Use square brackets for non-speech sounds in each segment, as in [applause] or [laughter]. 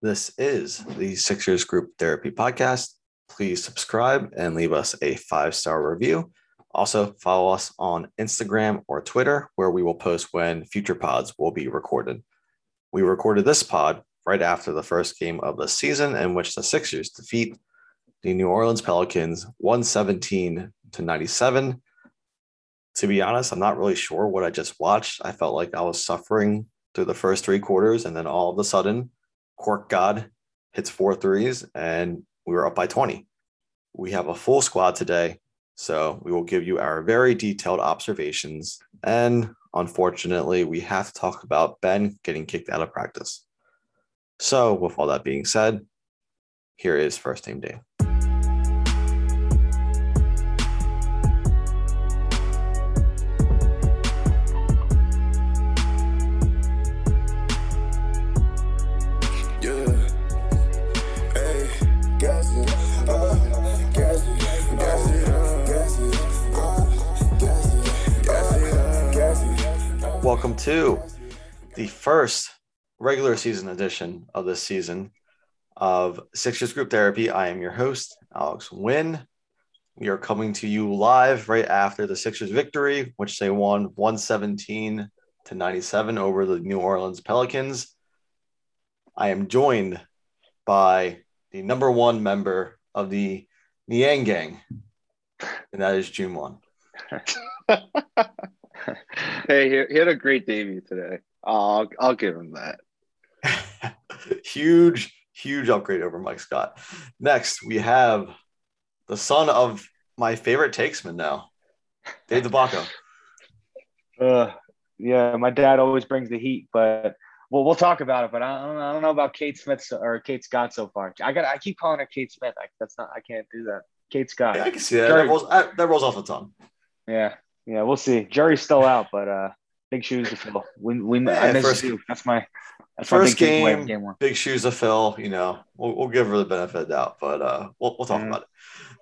This is the Sixers Group Therapy Podcast. Please subscribe and leave us a five star review. Also, follow us on Instagram or Twitter, where we will post when future pods will be recorded. We recorded this pod right after the first game of the season, in which the Sixers defeat the New Orleans Pelicans 117 to 97. To be honest, I'm not really sure what I just watched. I felt like I was suffering through the first three quarters, and then all of a sudden, Cork God hits four threes, and we were up by 20. We have a full squad today, so we will give you our very detailed observations. And unfortunately, we have to talk about Ben getting kicked out of practice. So, with all that being said, here is first team day. Welcome to the first regular season edition of this season of Sixers Group Therapy. I am your host, Alex Wynn. We are coming to you live right after the Sixers victory, which they won 117 to 97 over the New Orleans Pelicans. I am joined by the number one member of the Niang Gang, and that is June [laughs] hey, he, he, had a great debut today. I'll I'll give him that. [laughs] huge, huge upgrade over Mike Scott. Next, we have the son of my favorite takesman now, Dave DeBacco. [laughs] Uh, yeah, my dad always brings the heat, but well, we'll talk about it. But I don't, I don't know about Kate Smith or Kate Scott so far. I got, I keep calling her Kate Smith. I, that's not, I can't do that. Kate Scott. Yeah, I can see that. That rolls, that rolls off the tongue. Yeah, yeah, we'll see. Jury's still out, but uh, big shoes to fill. We, we yeah, I miss first, you. That's my that's first my game. game big shoes to fill. You know, we'll, we'll give her the benefit of the doubt, but uh, we'll we'll talk mm-hmm. about it.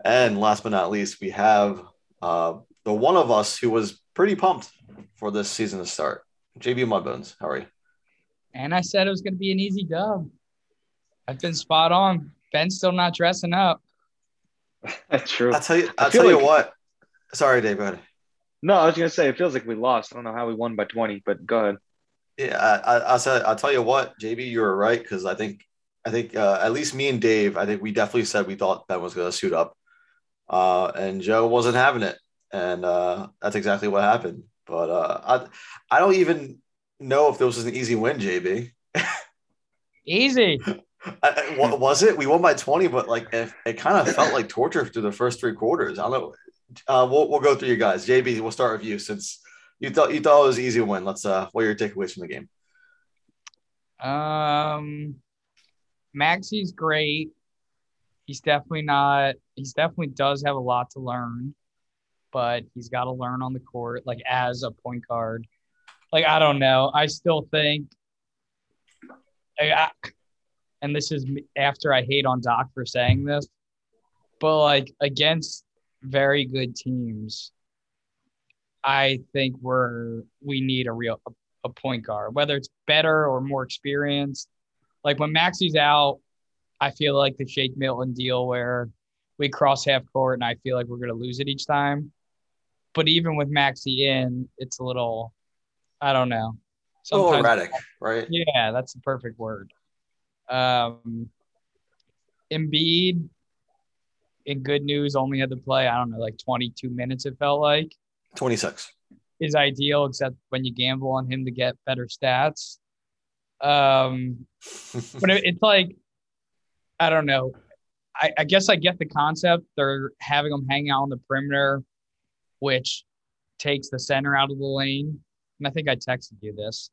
And last but not least, we have uh, the one of us who was pretty pumped for this season to start. JB Mudbones, how are you? And I said it was going to be an easy dub. I've been spot on. Ben's still not dressing up. That's [laughs] true. I'll tell you. I'll tell like, you what. Sorry, Dave. Go ahead. No, I was gonna say it feels like we lost. I don't know how we won by twenty, but go ahead. Yeah, I, I said I'll tell you what, JB, you were right because I think I think uh, at least me and Dave, I think we definitely said we thought Ben was gonna suit up, uh, and Joe wasn't having it, and uh, that's exactly what happened. But uh, I I don't even know if this was an easy win, JB. Easy. [laughs] I, was it? We won by 20, but like it, it kind of felt like torture through the first three quarters. I don't know uh, we'll, we'll go through you guys. JB, we'll start with you since you thought you thought it was easy win. Let's uh, what are your takeaways from the game? Um, Maxey's great. He's definitely not. He's definitely does have a lot to learn, but he's got to learn on the court, like as a point guard. Like I don't know. I still think. I, and this is after I hate on Doc for saying this, but like against very good teams, I think we're we need a real a, a point guard, whether it's better or more experienced. Like when Maxey's out, I feel like the Shake Milton deal where we cross half court and I feel like we're going to lose it each time. But even with Maxey in, it's a little, I don't know. a little erratic, right? Yeah, that's the perfect word. Um, Embiid, in good news, only had to play, I don't know, like 22 minutes, it felt like. 26. Is ideal, except when you gamble on him to get better stats. Um, [laughs] but it, it's like, I don't know. I, I guess I get the concept. They're having him hang out on the perimeter, which takes the center out of the lane. And I think I texted you this,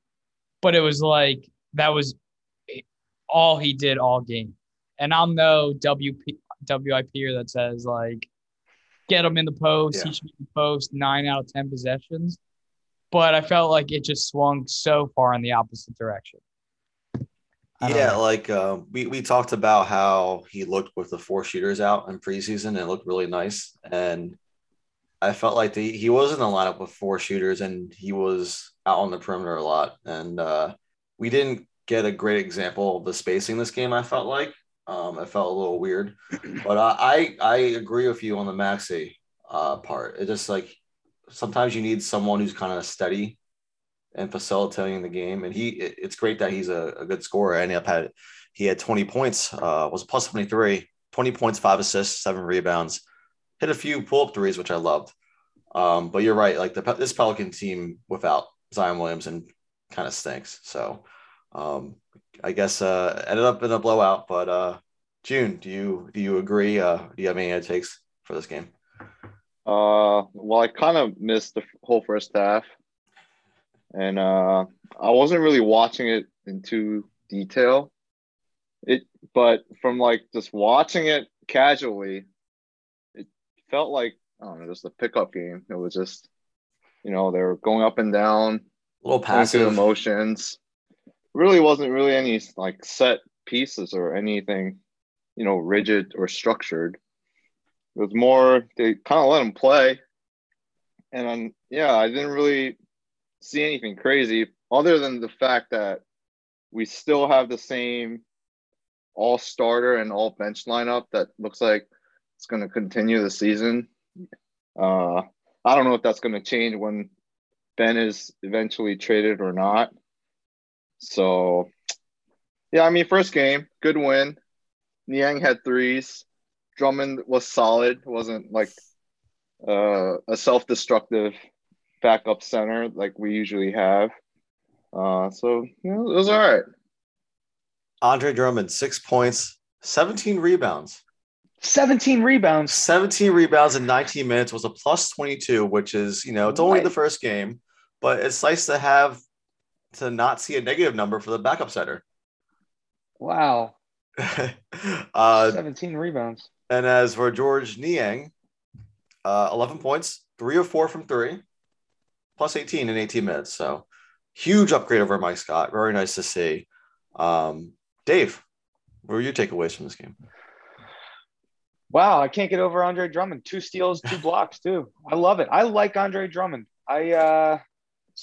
but it was like that was all he did all game. And I'll know WP WIP here that says like get him in the post. Yeah. He should be in the post nine out of ten possessions. But I felt like it just swung so far in the opposite direction. Yeah, know. like uh, we we talked about how he looked with the four shooters out in preseason and it looked really nice. And I felt like the, he was in the lineup with four shooters and he was out on the perimeter a lot. And uh, we didn't get a great example of the spacing this game. I felt like um, it felt a little weird, but I I, I agree with you on the Maxey uh, part. It just like sometimes you need someone who's kind of steady and facilitating the game. And he, it, it's great that he's a, a good scorer. And he had he had 20 points, uh, was plus 23, 20 points, five assists, seven rebounds, hit a few pull up threes, which I loved. Um, but you're right, like the this Pelican team without Zion Williamson kind of stinks. So um, I guess uh, ended up in a blowout. But uh, June, do you do you agree? Uh, do you have any takes for this game? Uh, well, I kind of missed the whole first half, and uh, I wasn't really watching it in too detail. It, but from like just watching it casually, it felt like I don't know, just a pickup game. It was just, you know, they were going up and down, a little passive emotions. Really wasn't really any like set pieces or anything, you know, rigid or structured. It was more they kind of let them play, and then yeah, I didn't really see anything crazy other than the fact that we still have the same all starter and all bench lineup that looks like it's going to continue the season. Uh, I don't know if that's going to change when Ben is eventually traded or not. So, yeah, I mean, first game, good win. Niang had threes. Drummond was solid. wasn't like uh, a self-destructive backup center like we usually have. Uh, so you know, it was all right. Andre Drummond, six points, 17 rebounds. 17 rebounds. 17 rebounds in 19 minutes was a plus 22, which is, you know, it's only the first game, but it's nice to have to not see a negative number for the backup center. Wow. [laughs] uh, 17 rebounds. And as for George Niang, uh, 11 points, three or four from three, plus 18 in 18 minutes. So huge upgrade over Mike Scott. Very nice to see. Um, Dave, what were your takeaways from this game? Wow, I can't get over Andre Drummond. Two steals, two blocks, too. I love it. I like Andre Drummond. I uh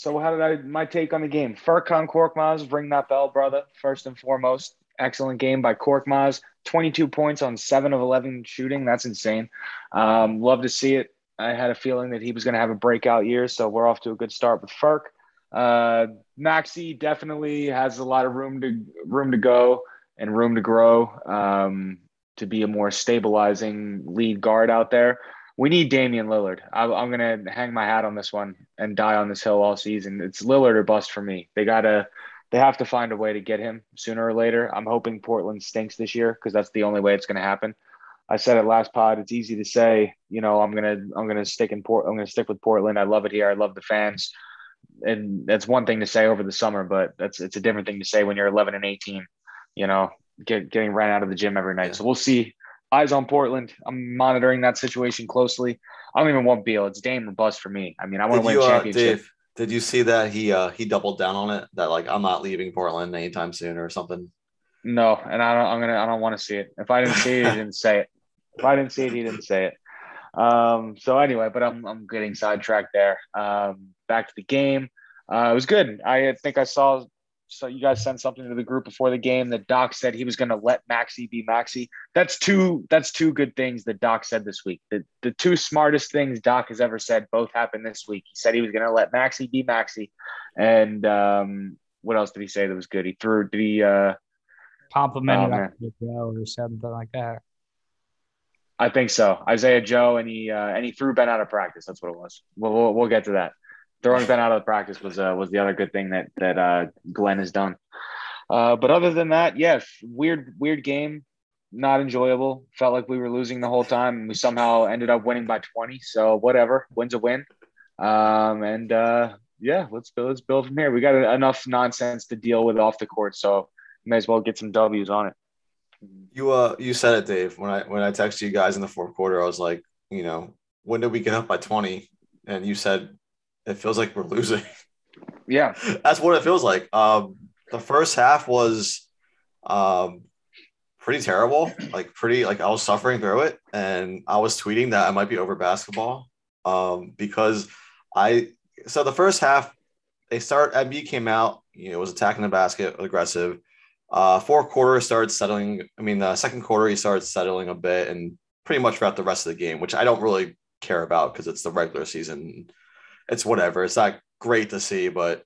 so how did I my take on the game? Furkan Korkmaz, ring that bell, brother. First and foremost, excellent game by Korkmaz. 22 points on seven of 11 shooting. That's insane. Um, love to see it. I had a feeling that he was going to have a breakout year, so we're off to a good start with Furk. Uh, Maxey definitely has a lot of room to room to go and room to grow um, to be a more stabilizing lead guard out there. We need Damian Lillard. I, I'm going to hang my hat on this one and die on this hill all season. It's Lillard or bust for me. They gotta they have to find a way to get him sooner or later. I'm hoping Portland stinks this year because that's the only way it's going to happen. I said it last pod. It's easy to say, you know, I'm gonna I'm gonna stick in Port. I'm gonna stick with Portland. I love it here. I love the fans and that's one thing to say over the summer, but that's it's a different thing to say when you're 11 and 18. You know, get, getting ran out of the gym every night. So we'll see. Eyes on Portland. I'm monitoring that situation closely. I don't even want Beal. It's Dame or bust for me. I mean, I want to win you, championship. Uh, Dave, did you see that he uh he doubled down on it? That like I'm not leaving Portland anytime soon or something. No, and I don't. I'm gonna. I don't want to see it. If I didn't see it, he didn't say it. If I didn't see it, he didn't say it. Um, so anyway, but I'm I'm getting sidetracked there. Um, back to the game. Uh, it was good. I think I saw so you guys sent something to the group before the game that Doc said he was going to let Maxey be Maxey. That's two. That's two good things that Doc said this week. The the two smartest things Doc has ever said both happened this week. He said he was going to let Maxey be Maxey, and um, what else did he say that was good? He threw. Did he uh, complimented oh, or something like that? I think so. Isaiah Joe, and he uh, and he threw Ben out of practice. That's what it was. We'll, we'll, we'll get to that. Throwing Ben out of the practice was uh, was the other good thing that that uh, Glenn has done. Uh, but other than that, yes, weird weird game, not enjoyable. Felt like we were losing the whole time, and we somehow ended up winning by twenty. So whatever, win's a win. Um, and uh, yeah, let's build, let's build from here. We got enough nonsense to deal with off the court, so may as well get some W's on it. You uh you said it, Dave. When I when I texted you guys in the fourth quarter, I was like, you know, when did we get up by 20? And you said it feels like we're losing. [laughs] Yeah. That's what it feels like. Um the first half was um pretty terrible. Like pretty like I was suffering through it and I was tweeting that I might be over basketball. Um because I so the first half they start Embiid came out, you know, was attacking the basket, aggressive. Uh, fourth quarter started settling. I mean, the second quarter he started settling a bit, and pretty much throughout the rest of the game, which I don't really care about because it's the regular season. It's whatever. It's not great to see, but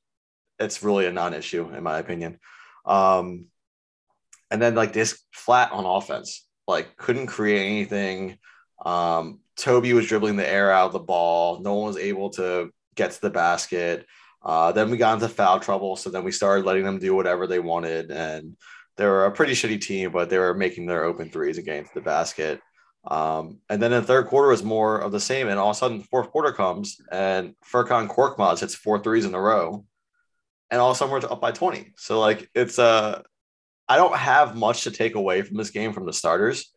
it's really a non-issue in my opinion. Um, and then like this flat on offense, like couldn't create anything. Um, Toby was dribbling the air out of the ball. No one was able to get to the basket. Uh, then we got into foul trouble. So then we started letting them do whatever they wanted. And they were a pretty shitty team, but they were making their open threes to the basket. Um, and then the third quarter was more of the same. And all of a sudden, the fourth quarter comes and Furkan Korkmaz hits four threes in a row. And all of a sudden, we're up by 20. So, like, it's, uh, I don't have much to take away from this game from the starters.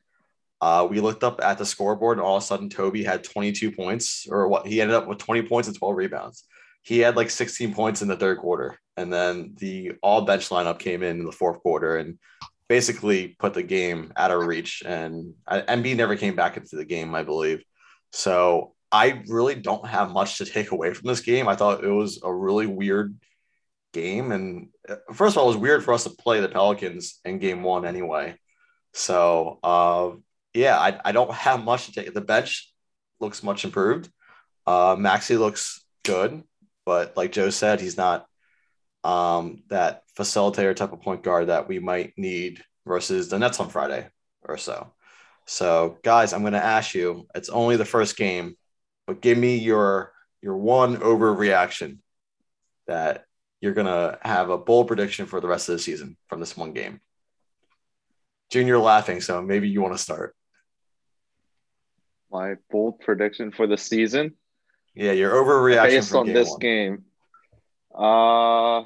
Uh, we looked up at the scoreboard, and all of a sudden, Toby had 22 points, or what he ended up with 20 points and 12 rebounds. He had like 16 points in the third quarter, and then the all bench lineup came in in the fourth quarter and basically put the game out of reach. And Embiid never came back into the game, I believe. So I really don't have much to take away from this game. I thought it was a really weird game, and uh, first of all, it was weird for us to play the Pelicans in game one anyway. So uh, yeah, I, I don't [laughs] have much to take. The bench looks much improved. Uh, Maxey looks good, but like Joe said, he's not um, that facilitator type of point guard that we might need versus the Nets on Friday or so. So, guys, I'm going to ask you. It's only the first game, but give me your your one overreaction that you're going to have a bold prediction for the rest of the season from this one game. Junior laughing, so maybe you want to start my bold prediction for the season. Yeah, your overreaction based on this one. game. Uh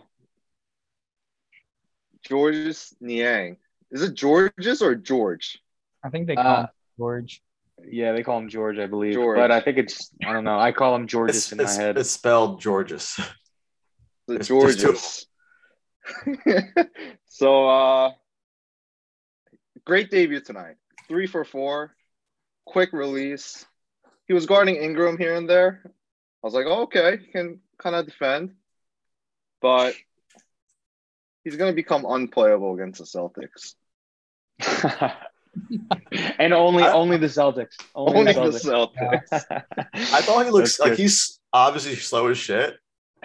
Georges Niang. Is it Georges or George? I think they call uh, him George. Yeah, they call him George, I believe. George. But I think it's I don't know. I call him Georges it's, in it's, my head. It's spelled Georges. The Georges. [laughs] so uh great debut tonight. Three for four, quick release. He was guarding Ingram here and there. I was like, oh, okay, he can kind of defend, but he's going to become unplayable against the Celtics. [laughs] and only I, only the Celtics. Only, only the Celtics. The Celtics. [laughs] I thought he looks like he's obviously slow as shit,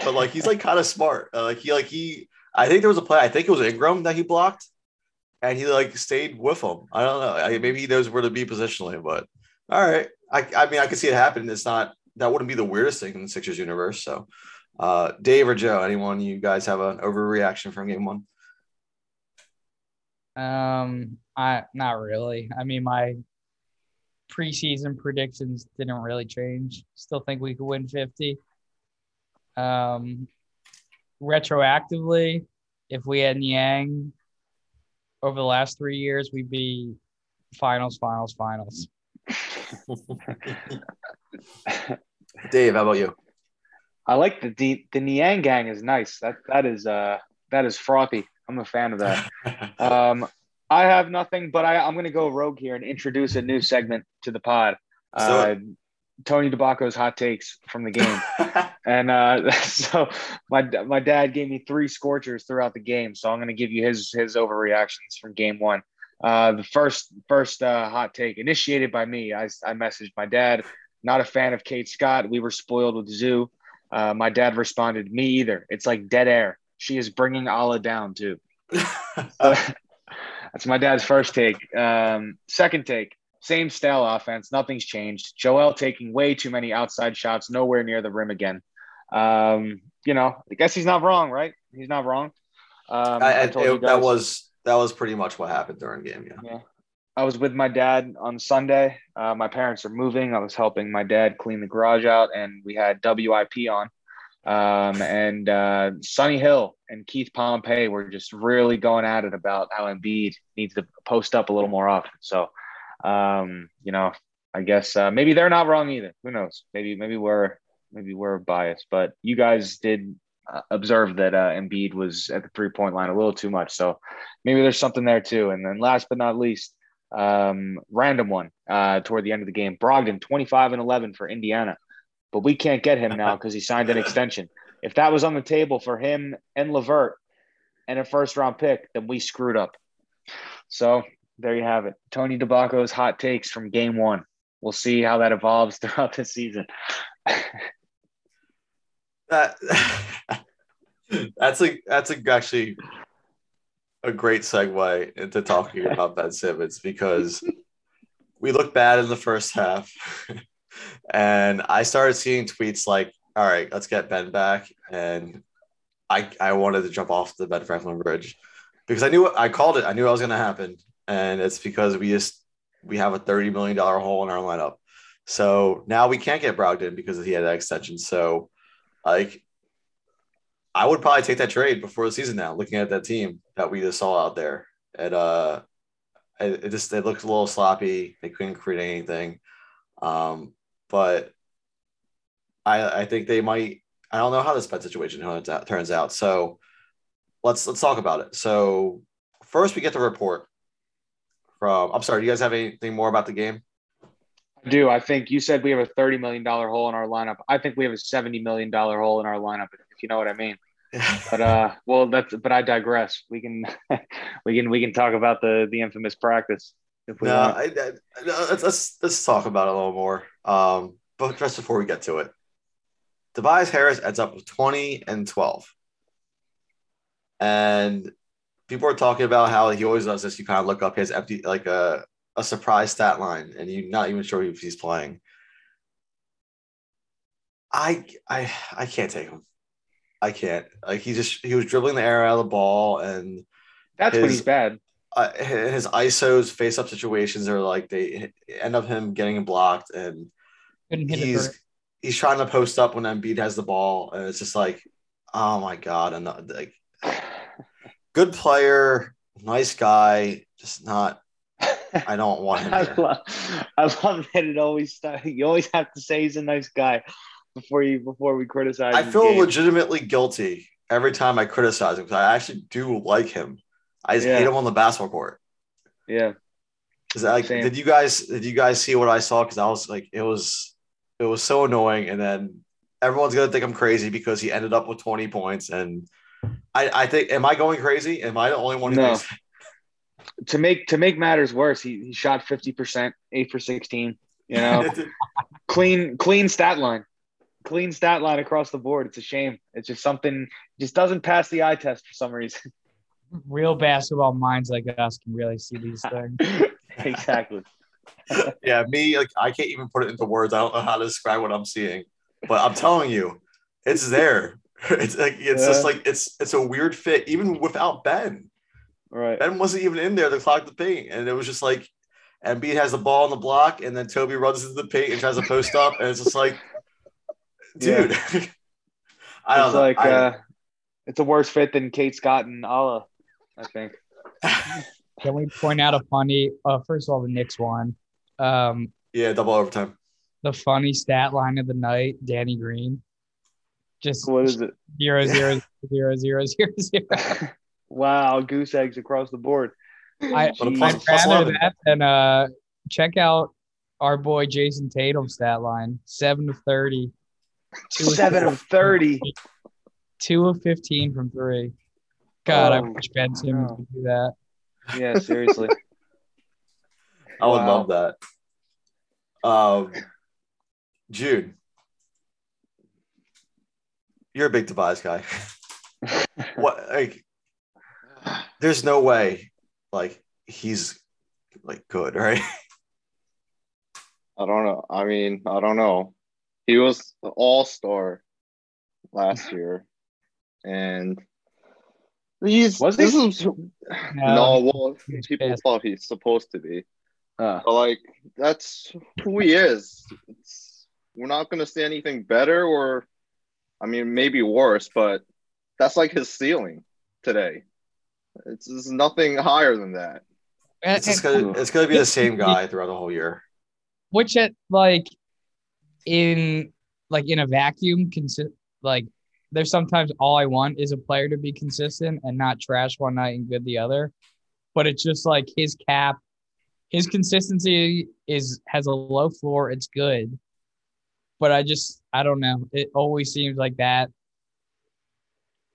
but like he's like kind of smart. Uh, like he like he. I think there was a play. I think it was Ingram that he blocked, and he like stayed with him. I don't know. I, maybe he knows where to be positionally, but all right. I, I mean, I could see it happen. It's not that wouldn't be the weirdest thing in the Sixers universe. So, uh, Dave or Joe, anyone you guys have an overreaction from game one? Um, I not really. I mean, my preseason predictions didn't really change. Still think we could win 50. Um, retroactively, if we had Niang over the last three years, we'd be finals, finals, finals. [laughs] Dave, how about you? I like the the, the Niang gang is nice. That that is uh that is frothy. I'm a fan of that. [laughs] um, I have nothing, but I, I'm going to go rogue here and introduce a new segment to the pod. Uh, Tony DeBacco's hot takes from the game, [laughs] and uh, [laughs] so my my dad gave me three scorchers throughout the game. So I'm going to give you his his overreactions from game one. Uh, the first first uh, hot take initiated by me. I, I messaged my dad. Not a fan of Kate Scott. We were spoiled with Zoo. Uh, my dad responded, "Me either. It's like dead air. She is bringing Alaa down too." [laughs] [laughs] that's my dad's first take. Um, second take, same style offense. Nothing's changed. Joel taking way too many outside shots, nowhere near the rim again. Um, you know, I guess he's not wrong, right? He's not wrong. Um, I, I it, that was that was pretty much what happened during game. Yeah. Yeah. I was with my dad on Sunday. Uh, my parents are moving. I was helping my dad clean the garage out, and we had WIP on. Um, [laughs] and uh, Sonny Hill and Keith Pompey were just really going at it about how Embiid needs to post up a little more often. So, um, you know, I guess uh, maybe they're not wrong either. Who knows? Maybe maybe we're maybe we're biased, but you guys did uh, observed that uh, Embiid was at the three point line a little too much. So maybe there's something there too. And then last but not least, um, random one uh, toward the end of the game Brogdon, 25 and 11 for Indiana. But we can't get him now [laughs] because he signed an extension. If that was on the table for him and LeVert and a first round pick, then we screwed up. So there you have it. Tony DeBacco's hot takes from game one. We'll see how that evolves [laughs] throughout the season. [laughs] That that's a that's a, actually a great segue into talking [laughs] about Ben Simmons because we look bad in the first half, and I started seeing tweets like, "All right, let's get Ben back," and I I wanted to jump off the Ben Franklin bridge because I knew I called it. I knew it was going to happen, and it's because we just we have a thirty million dollar hole in our lineup. So now we can't get Brogdon because he had that extension. So like, I would probably take that trade before the season now, looking at that team that we just saw out there. And uh, it, just it looks a little sloppy. They couldn't create anything. Um, but I I think they might. I don't know how this bet situation turns out. So let's let's talk about it. So first, we get the report from. I'm sorry. Do you guys have anything more about the game? do. I think you said we have a $30 million hole in our lineup. I think we have a $70 million hole in our lineup, if you know what I mean. But uh well that's but I digress. We can [laughs] we can we can talk about the the infamous practice if we no, want. I, I, let's, let's let's talk about it a little more. Um but just before we get to it. Tobias Harris ends up with 20 and 12. And people are talking about how he always does this. You kind of look up his empty like a a surprise stat line and you're not even sure if he's playing. I I I can't take him. I can't. Like he just he was dribbling the air out of the ball and that's his, when he's bad. Uh, his ISOs face up situations are like they end up him getting blocked and he's he's trying to post up when Embiid has the ball and it's just like oh my god and like good player, nice guy, just not I don't want him. [laughs] I love, I love that it always you always have to say he's a nice guy before you before we criticize. I feel game. legitimately guilty every time I criticize him because I actually do like him. I just yeah. hate him on the basketball court. Yeah. Is that like, did you guys did you guys see what I saw? Because I was like, it was it was so annoying, and then everyone's gonna think I'm crazy because he ended up with 20 points, and I I think am I going crazy? Am I the only one who no. thinks? to make to make matters worse, he, he shot 50%, eight for 16. You know, [laughs] clean, clean stat line. Clean stat line across the board. It's a shame. It's just something just doesn't pass the eye test for some reason. [laughs] Real basketball minds like us can really see these [laughs] things. exactly. [laughs] yeah, me like I can't even put it into words. I don't know how to describe what I'm seeing, but I'm telling you, it's there. It's like it's yeah. just like it's it's a weird fit, even without Ben. Right. Ben wasn't even in there to clog the paint. And it was just like Embiid has the ball on the block, and then Toby runs into the paint and tries to post up. And it's just like, dude. Yeah. [laughs] I don't it's know. like I, uh, it's a worse fit than Kate Scott and Alaa, I think. [laughs] Can we point out a funny uh first of all the Knicks one. Um yeah, double overtime. The funny stat line of the night, Danny Green. Just what is it? Zero [laughs] zero zero zero zero zero. Wow, goose eggs across the board. I, I'd rather that than uh, check out our boy Jayson Tatum's stat line: seven to thirty. Seven of thirty. Two of fifteen from three. God, oh, I wish Ben Simmons could do that. Yeah, seriously. [laughs] I would wow. love that. Um, Jude, you're a big Tobias guy. [laughs] what like there's no way like he's like good, right? I don't know. I mean, I don't know. He was all star last [laughs] year, and he's was this he? is no, no well, people thought he's supposed to be. Uh. But like that's who he is. It's, we're not gonna say anything better, or I mean, maybe worse, but that's like his ceiling today. It's, it's nothing higher than that. And, it's, gonna, it's gonna be the same guy throughout the whole year. Which at like in like in a vacuum, consi- like there's sometimes all I want is a player to be consistent and not trash one night and good the other. But it's just like his cap, his consistency is has a low floor. It's good, but I just I don't know. It always seems like that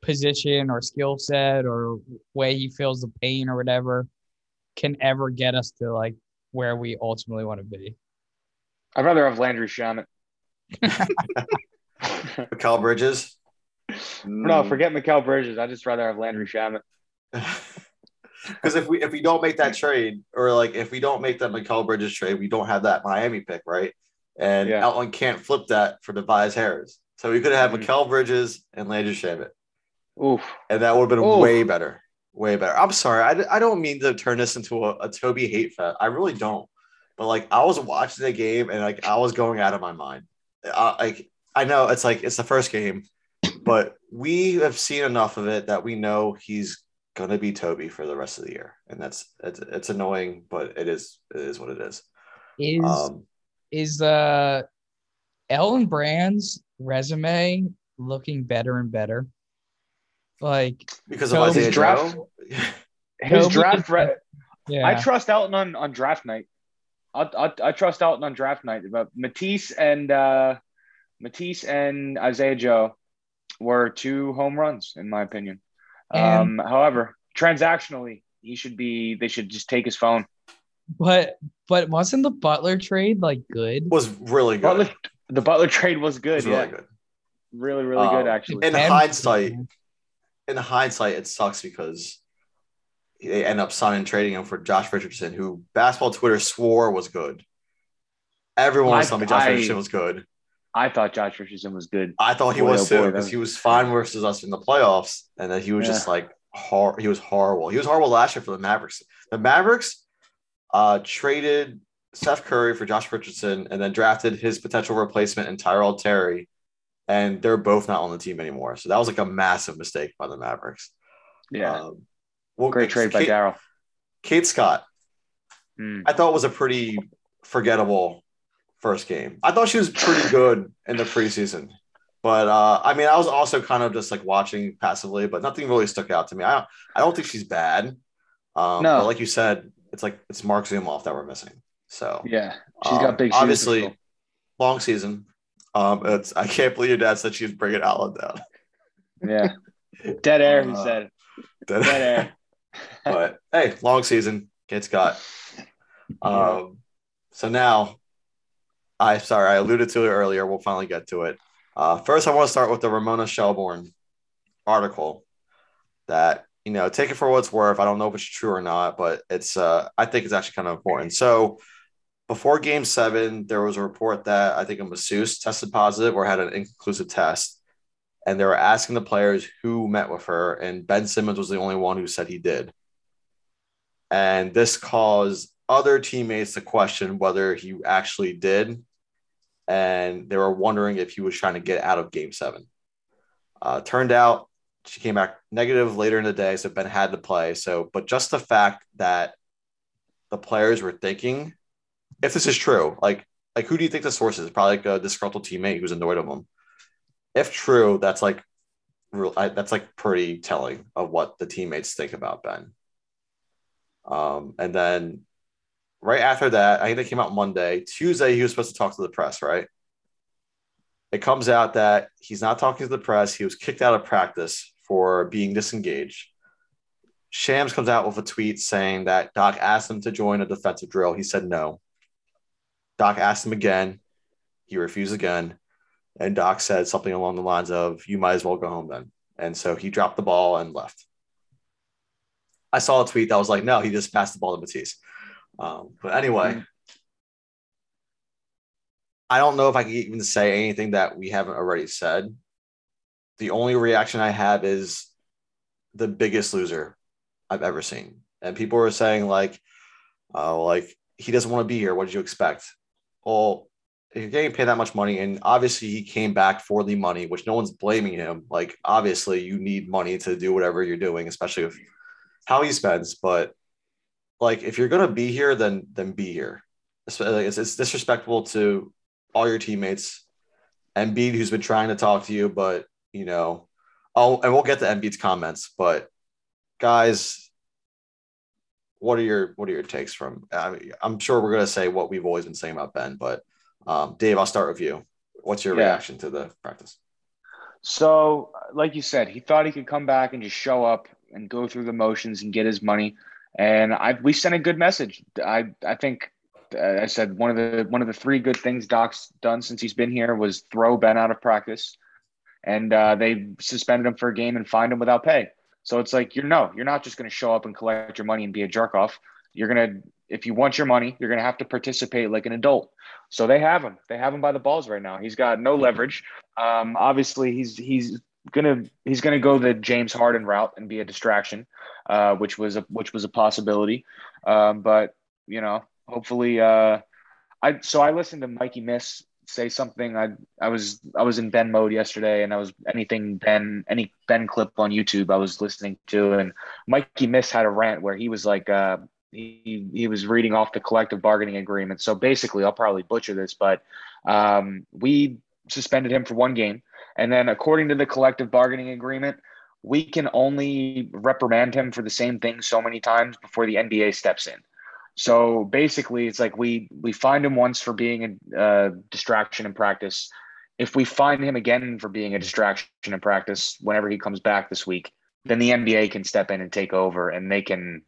position or skill set or way he feels the pain or whatever can ever get us to like where we ultimately want to be. I'd rather have Landry Shamet. Cal Bridges. No, Mm, forget Mikal Bridges. I'd just rather have Landry Shamet. [laughs] Because if we if we don't make that trade, or like if we don't make that Mikal Bridges trade, we don't have that Miami pick, right? And Yeah. Outland can't flip that for Tobias Harris. So we could have Mhm. Mikal Bridges and Landry Shamet, Oof. and that would have been Oof. way better, way better. I'm sorry, I, I don't mean to turn this into a, a Toby hate fest. I really don't. But like I was watching the game and like I was going out of my mind. I, like I know it's like it's the first game, but we have seen enough of it that we know he's gonna be Toby for the rest of the year, and that's it's, it's annoying, but it is it is what it is. Is Um, is uh Elton Brand's resume looking better and better? Like because of Toby's Isaiah draft- Joe. [laughs] His Toby- draft. Re- yeah. I trust Elton on, on draft night. I, I, I trust Elton on draft night. But Matisse and uh, Matisse and Isaiah Joe were two home runs in my opinion. And- um, however, transactionally, he should be. They should just take his phone. but but wasn't the Butler trade like good? was really good. Butler, the Butler trade was good. was yeah, really good. really, really Um, good actually. in And- hindsight, in hindsight, it sucks because they end up signing and trading him for Josh Richardson, who basketball Twitter swore was good. Everyone was telling me Josh I- Richardson was good. I thought Josh Richardson was good. I thought he Boy, was oh too because he was fine versus us in the playoffs, and then he was just like hor- he was horrible. He was horrible last year for the Mavericks. The Mavericks uh, traded Seth Curry for Josh Richardson, and then drafted his potential replacement in Tyrell Terry, and they're both not on the team anymore. So that was like a massive mistake by the Mavericks. Yeah, Um, well, great trade by Kate, Daryl. Kate Scott, Hmm. I thought was a pretty forgettable first game. I thought she was pretty good in the preseason, but uh, I mean, I was also kind of just like watching passively, but nothing really stuck out to me. I don't, I don't think she's bad. Um, No. but like you said, it's like it's Marc Zumoff that we're missing. So Yeah, she's um, got big obviously long season. Um, it's I can't believe your dad said she was bringing Allen down. Yeah, dead air. He Uh, said dead air. But hey, long season, Kate Scott. Um, so now, I sorry, I alluded to it earlier. We'll finally get to it. Uh, first, I want to start with the Ramona Shelburne article. That you know, take it for what it's worth. I don't know if it's true or not, but it's. Uh, I think it's actually kind of important. So, before Game Seven, there was a report that I think a masseuse tested positive or had an inconclusive test, and they were asking the players who met with her, and Ben Simmons was the only one who said he did. And this caused other teammates to question whether he actually did. And they were wondering if he was trying to get out of game seven. Uh, turned out she came back negative later in the day. So Ben had to play. So, but just the fact that the players were thinking, if this is true, like, like who do you think the source is? Probably like a disgruntled teammate who's annoyed of him. If true, that's like, I, that's like pretty telling of what the teammates think about Ben. Um, and then right after that, I think they came out Monday. Tuesday, he was supposed to talk to the press, right? It comes out that he's not talking to the press. He was kicked out of practice for being disengaged. Shams comes out with a tweet saying that Doc asked him to join a defensive drill. He said no. Doc asked him again. He refused again. And Doc said something along the lines of, You might as well go home then. And so he dropped the ball and left. I saw a tweet that was like, no, he just passed the ball to Matisse. Um, but anyway, I don't know if I can even say anything that we haven't already said. The only reaction I have is the biggest loser I've ever seen. And people were saying, like, uh, like he doesn't want to be here. What did you expect? Well, you're getting paid that much money, and obviously he came back for the money, which no one's blaming him. Like, obviously, you need money to do whatever you're doing, especially if how he spends. But like, if you're gonna be here, then then be here. It's, it's, it's disrespectful to all your teammates. And Embiid, who's been trying to talk to you, but you know, oh, and we'll get to Embiid's comments. But guys, what are your what are your takes from? I mean, I'm sure we're gonna say what we've always been saying about Ben, but um, Dave, I'll start with you. What's your Yeah. reaction to the practice? So, like you said, he thought he could come back and just show up and go through the motions and get his money. And I we sent a good message. I I think uh, I said one of the one of the three good things Doc's done since he's been here was throw Ben out of practice, and uh, they suspended him for a game and fined him without pay. So it's like you're no, you're not just going to show up and collect your money and be a jerk off. You're gonna if you want your money, you're gonna have to participate like an adult. So they have him. They have him by the balls right now. He's got no leverage. Um, obviously, he's he's gonna he's gonna go the James Harden route and be a distraction, uh, which was a which was a possibility. Um, but you know, hopefully, uh, I so I listened to Mikey Miss say something. I I was I was in Ben mode yesterday, and I was anything Ben any Ben clip on YouTube I was listening to, and Mikey Miss had a rant where he was like. Uh, he, he was reading off the collective bargaining agreement. So basically, I'll probably butcher this, but um, we suspended him for one game. And then, according to the collective bargaining agreement, we can only reprimand him for the same thing so many times before the NBA steps in. So basically, it's like we we find him once for being a distraction in practice. If we find him again for being a distraction in practice whenever he comes back this week, then the NBA can step in and take over, and they can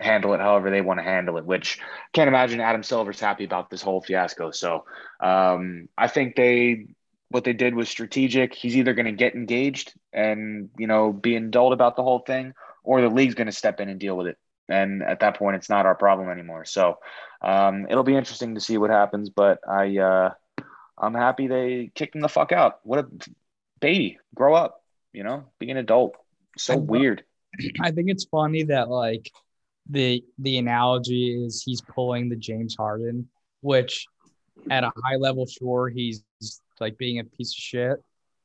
handle it however they want to handle it. Which I can't imagine Adam Silver's happy about this whole fiasco. So um, I think they what they did was strategic. He's either going to get engaged and you know be indulged about the whole thing, or the league's going to step in and deal with it. And at that point, it's not our problem anymore. So um, it'll be interesting to see what happens. But I uh, I'm happy they kicked him the fuck out. What a baby! Grow up, you know, be an adult. So I- weird. I think it's funny that like the the analogy is he's pulling the James Harden, which at a high level, sure, he's like being a piece of shit.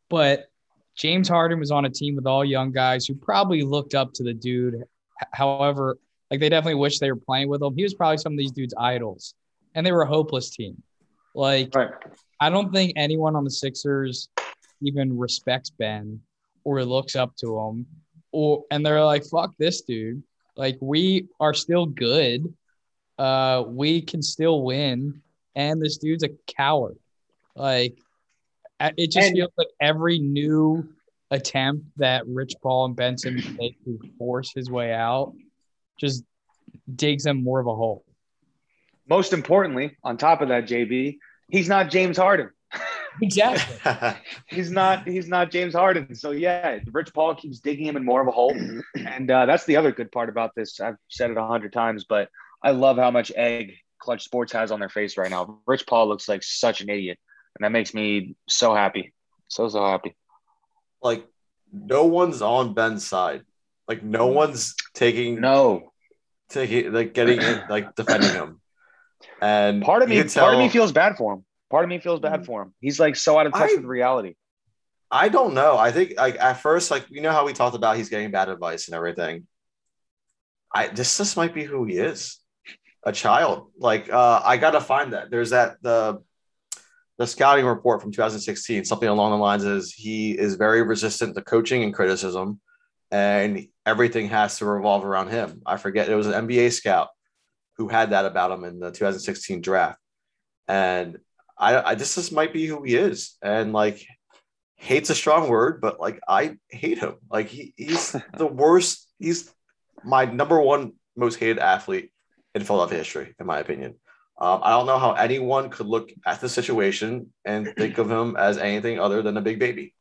But James Harden was on a team with all young guys who probably looked up to the dude. However, like they definitely wish they were playing with him. He was probably some of these dudes' idols, and they were a hopeless team. Like Right. I don't think anyone on the Sixers even respects Ben or looks up to him, or and they're like, "Fuck this dude." Like we are still good. Uh, we can still win, and this dude's a coward. Like it just And- feels like every new attempt that Rich Paul and Benson make to force his way out just digs him more of a hole. Most importantly, on top of that, JB, he's not James Harden. [laughs] Exactly. [laughs] He's not. He's not James Harden. So yeah, Rich Paul keeps digging him in more of a hole, [clears throat] and uh, that's the other good part about this. I've said it a hundred times, but I love how much egg Clutch Sports has on their face right now. Rich Paul looks like such an idiot, and that makes me so happy, so so happy. like no one's on Ben's side. Like no one's taking No, taking like getting it, like defending him. [clears throat] And part of me, could part of me feels bad for him. Part of me feels bad for him. He's like so out of touch I- with reality. I don't know. I think like at first, like you know how we talked about he's getting bad advice and everything. I this just might be who he is, a child. Like uh, I gotta find that. There's that the the scouting report from 2016. Something along the lines is he is very resistant to coaching and criticism, and everything has to revolve around him. I forget it was an NBA scout who had that about him in the 2016 draft, and I, I this just might be who he is, and like hate's a strong word, but like I hate him. Like he, he's [laughs] the worst. He's my number one most hated athlete in Philadelphia history, in my opinion. Um, I don't know how anyone could look at the situation and think of him as anything other than a big baby.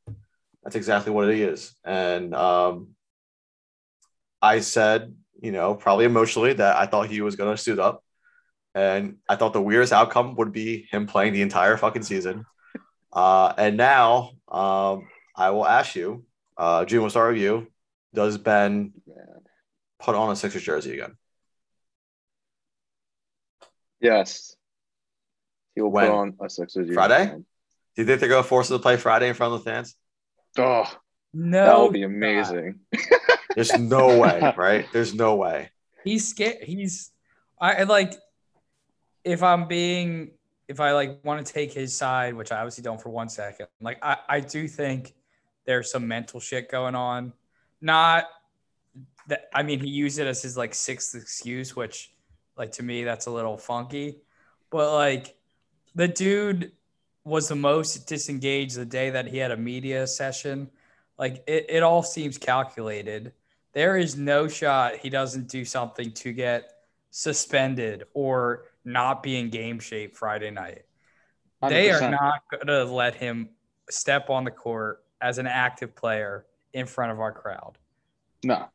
That's exactly what he is. And um, I said, you know, probably emotionally that I thought he was going to suit up. And I thought the weirdest outcome would be him playing the entire fucking season. Uh, and now um, I will ask you, uh, June, we'll start with you. Does Ben put on a Sixers jersey again? Yes. He will When? put on a Sixers jersey. Friday? uniform. Do you think they're going to force him to play Friday in front of the fans? Oh, No, that would be amazing. There's no way, [laughs] right? There's no way. He's scared. He's I I like if I'm being if I like want to take his side, which I obviously don't for one second. Like I I do think there's some mental shit going on. Not that I mean he used it as his like sixth excuse, which like to me that's a little funky. But like the dude was the most disengaged the day that he had a media session. Like it, it all seems calculated. There is no shot he doesn't do something to get suspended or not be in game shape Friday night. They are not going to let him step on the court as an active player in front of our crowd. No.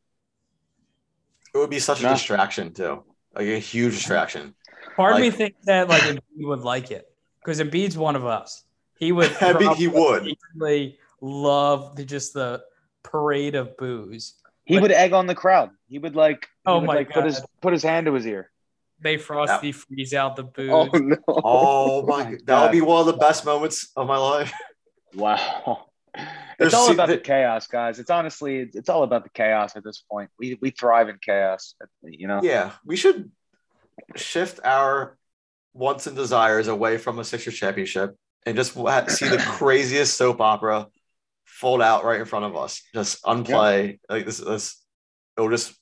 It would be such a distraction too, like a huge distraction. Part of me Like- thinks that like Embiid would like it because Embiid's one of us. He would. [laughs] I mean, he would. Really love the, just the parade of booze. He But- would egg on the crowd. He would like, he Oh would, my like, put his put his hand to his ear. They frosty freeze out the oh, booze. Oh no! Oh my, [laughs] my that would be one of the best moments of my life. [laughs] Wow. [laughs] There's It's all about the th- chaos, guys. It's honestly, it's, it's all about the chaos at this point. We we thrive in chaos, you know. Yeah, we should shift our wants and desires away from a Sixers championship and just see the [clears throat] craziest soap opera fold out right in front of us. Just unplay like this. This it'll just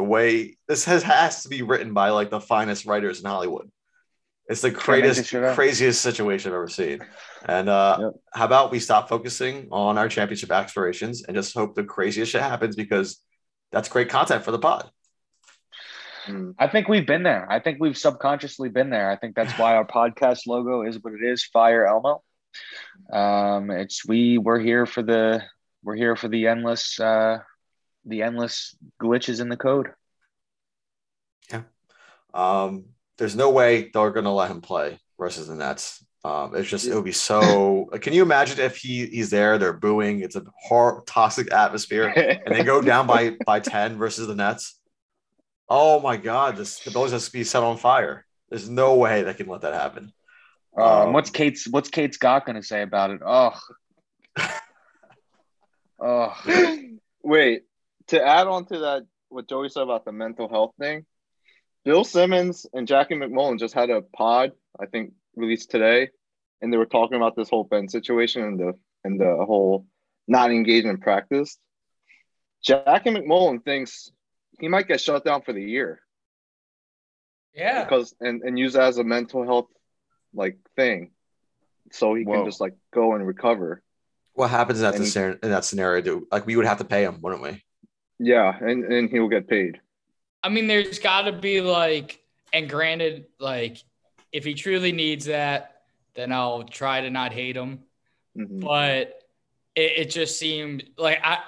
the way this has has to be written by like the finest writers in Hollywood. It's the make greatest, craziest situation I've ever seen. And uh, Yep. how about we stop focusing on our championship aspirations and just hope the craziest shit happens because that's great content for the pod. Mm. I think we've been there. I think we've subconsciously been there. I think that's why our [laughs] podcast logo is what it is, Fire Elmo. Um, it's we we're here for the we're here for the endless uh the endless glitches in the code. Yeah. Um, there's no way they're going to let him play versus the Nets. Um, it's just it would be so. [laughs] Can you imagine if he he's there, they're booing, it's a hor- toxic atmosphere, and they go [laughs] down by by ten versus the Nets. Oh my God, this the building has to be set on fire. There's no way they can let that happen. Um, Um, what's Kate's what's Kate Scott gonna say about it? Oh, oh, [laughs] Wait, to add on to that, what Joey said about the mental health thing, Bill Simmons and Jackie MacMullan just had a pod, I think, released today, and they were talking about this whole Ben situation and the and the whole not engaging in practice. Jackie MacMullan thinks he might get shut down for the year Yeah. because and, and use that as a mental health like thing, so he Whoa. can just like go and recover. What happens in that, he- in that scenario? Do like we would have to pay him, wouldn't we? Yeah, and and he will get paid. I mean, there's got to be like, and granted, like, if he truly needs that, then I'll try to not hate him. Mhm. But it, it just seemed like I,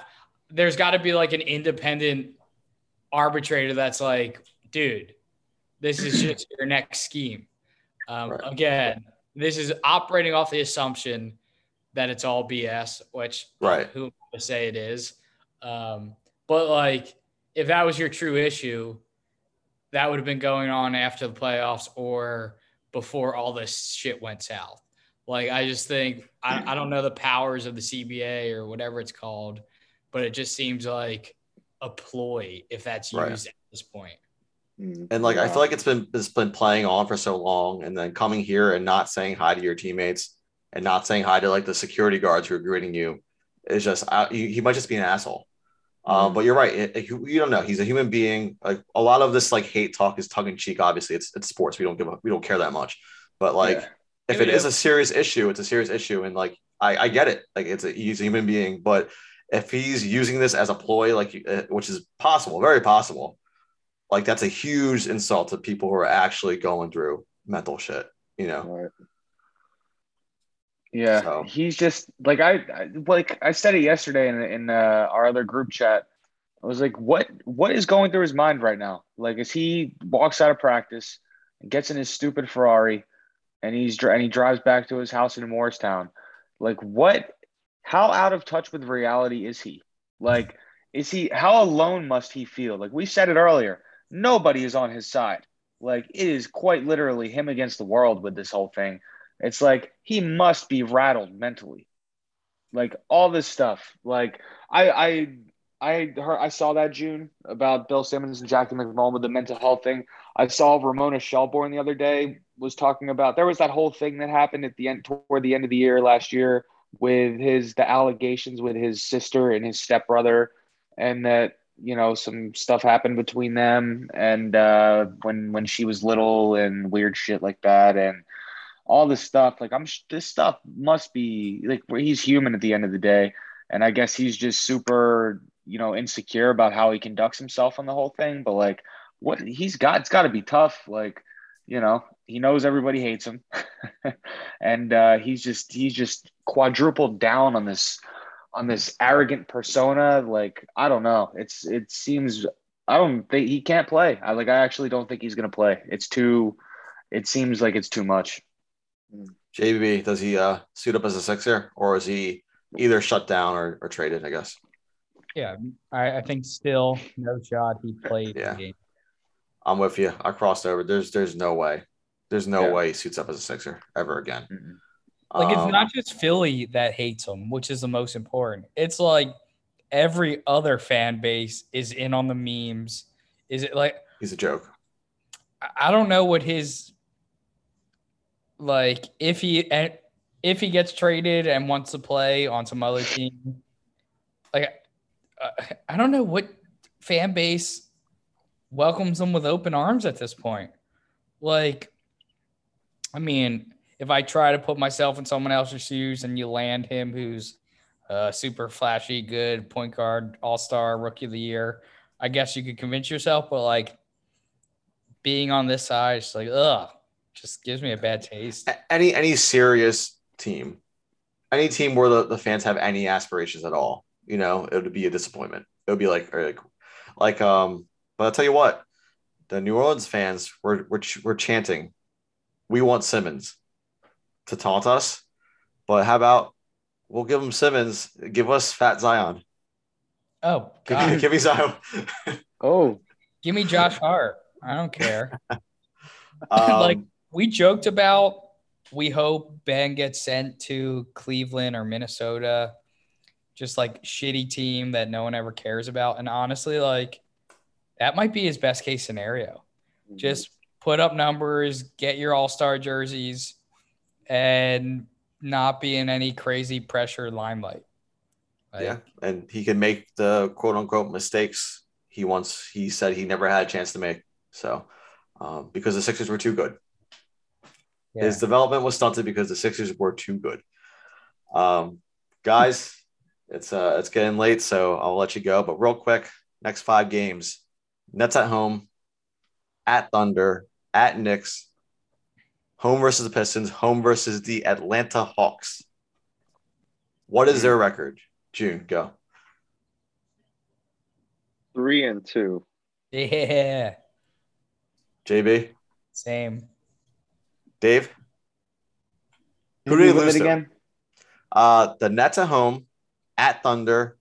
there's got to be like an independent arbitrator that's like, dude, this is [clears throat] just your next scheme. Um, Right. Again, this is operating off the assumption that it's all BS, which Right. who to say it is. Um, but like, if that was your true issue, that would have been going on after the playoffs or before all this shit went south. Like, I just think I, I don't know the powers of the CBA or whatever it's called, but it just seems like a ploy if that's Right. used at this point. Mhm. And like I feel like it's been it's been playing on for so long, and then coming here and not saying hi to your teammates and not saying hi to like the security guards who are greeting you is just uh, he, he might just be an asshole. Um, but you're right. It, it- you don't know. He's a human being. Like a lot of this like hate talk is tongue in cheek. Obviously, it's it's sports. We don't give a, we don't care that much. But like Yeah. if Yeah, it is a serious issue, it's a serious issue, and like I I get it. Like it's a he's a human being, but if he's using this as a ploy, like uh, which is possible, very possible, like that's a huge insult to people who are actually going through mental shit. You know, Right. Yeah, So- he's just like I, I like I said it yesterday in in uh, our other group chat. I was like, what what is going through his mind right now? Like, as he walks out of practice and gets in his stupid Ferrari, and he's and he drives back to his house in Moorestown. Like, what? How out of touch with reality is he? Like, is he? How alone must he feel? Like we said it earlier, nobody is on his side. Like it is quite literally him against the world with this whole thing. It's like he must be rattled mentally. Like all this stuff. Like I I I heard I saw that June about Bill Simmons and Jackie MacMullan with the mental health thing. I saw Ramona Shelburne the other day was talking about there was that whole thing that happened at the end toward the end of the year last year with his the allegations with his sister and his stepbrother and that you know some stuff happened between them and uh when when she was little and weird shit like that and all this stuff. Like I'm this stuff must be like he's human at the end of the day, and I guess he's just super you know insecure about how he conducts himself on the whole thing. But like what he's got, it's got to be tough. Like you know he knows everybody hates him, [laughs] and uh, he's just he's just quadrupled down on this on this arrogant persona. Like I don't know, it's it seems I don't think he can't play. I like I actually don't think he's gonna play. It's too. It seems like it's too much. JB, does he uh, suit up as a sixer, or is he either shut down or, or traded? I guess. Yeah, I, I think still no shot he played Yeah. the game. I'm with you. I crossed over. There's there's no way. There's no Yeah. way he suits up as a sixer ever again. Mm-mm. Like Um, it's not just Philly that hates him, which is the most important. It's like every other fan base is in on the memes. Is it like he's a joke. I- I don't know what his like if he if he gets traded and wants to play on some other team. Like uh, I don't know what fan base welcomes him with open arms at this point. Like, I mean, if I try to put myself in someone else's shoes and you land him, who's uh, super flashy, good point guard, all star, rookie of the year, I guess you could convince yourself. But like being on this side, it's like, ugh, just gives me a bad taste. Any any serious team, any team where the, the fans have any aspirations at all, you know, it would be a disappointment. It would be like or like like um. But I'll tell you what, the New Orleans fans were were, ch- were chanting, "We want Simmons," to taunt us. But how about we'll give him Simmons, give us Fat Zion, Oh [laughs] give, God, me- give me Zion. Oh, give me Josh Hart. I don't care. [laughs] Um, Like- we joked about we hope Ben gets sent to Cleveland or Minnesota, just like shitty team that no one ever cares about. And honestly, like that might be his best case scenario. Just put up numbers, get your all star jerseys, and not be in any crazy pressure limelight. Like, yeah, and he can make the quote unquote mistakes he once he said he never had a chance to make. So, um, because the Sixers were too good, yeah. his development was stunted because the Sixers were too good. Um, guys, it's uh, it's getting late, so I'll let you go. But real quick, next five games: Nets at home, at Thunder, at Knicks, home versus the Pistons, home versus the Atlanta Hawks. What is their record? June, go. Three and two. yeah. JB, Same. Dave. Who Who do do you lose it to? again? Uh, the Nets at home, at Thunder,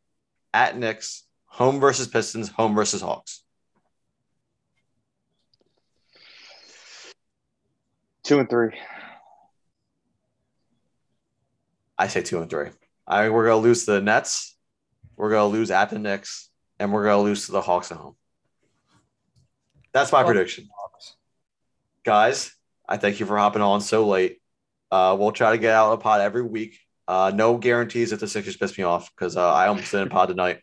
at Knicks, home versus Pistons, home versus Hawks. Two and three. I say two and three. I we're gonna lose to the Nets, we're gonna lose at the Knicks, and we're gonna lose to the Hawks at home. That's my Well- prediction, guys. I thank you for hopping on so late. Uh, we'll try to get out a pod every week. Uh, no guarantees if the Sixers piss me off because uh, I almost didn't pod tonight.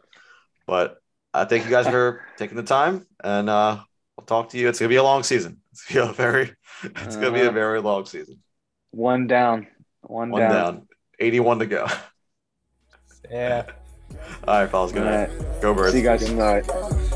But I thank you guys for taking the time, and uh, we'll talk to you. It's gonna be a long season. It's gonna be a very, it's gonna be a Uh-huh. very long season. One down. One, One down. down, eighty-one to go. Yeah. [laughs] All right, fellas. Good All night. right. Go birds. See you guys. Good night.